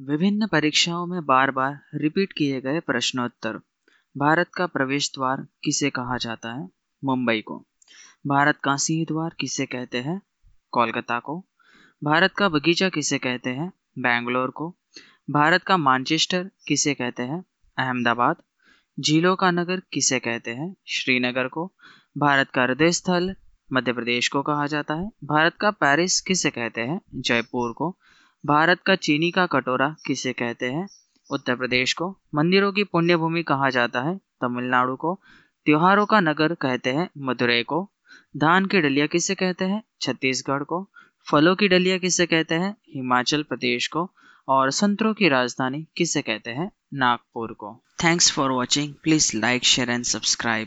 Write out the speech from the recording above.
विभिन्न परीक्षाओं में बार बार रिपीट किए गए प्रश्नोत्तर। भारत का प्रवेश द्वार किसे कहा जाता है? मुंबई को। भारत का सिंह द्वार किसे कहते हैं? कोलकाता को। भारत का बगीचा किसे कहते हैं? बैंगलोर को। भारत का मानचेस्टर किसे कहते हैं? अहमदाबाद। झीलों का नगर किसे कहते हैं? श्रीनगर को। भारत का हृदय स्थल मध्य प्रदेश को कहा जाता है। भारत का पेरिस किसे कहते हैं? जयपुर को। भारत का चीनी का कटोरा किसे कहते हैं? उत्तर प्रदेश को। मंदिरों की पुण्य भूमि कहा जाता है? तमिलनाडु को। त्योहारों का नगर कहते हैं मदुरई को। धान की डलिया किसे कहते हैं? छत्तीसगढ़ को। फलों की डलिया किसे कहते हैं? हिमाचल प्रदेश को। और संतरों की राजधानी किसे कहते हैं? नागपुर को। Thanks for watching please like share and subscribe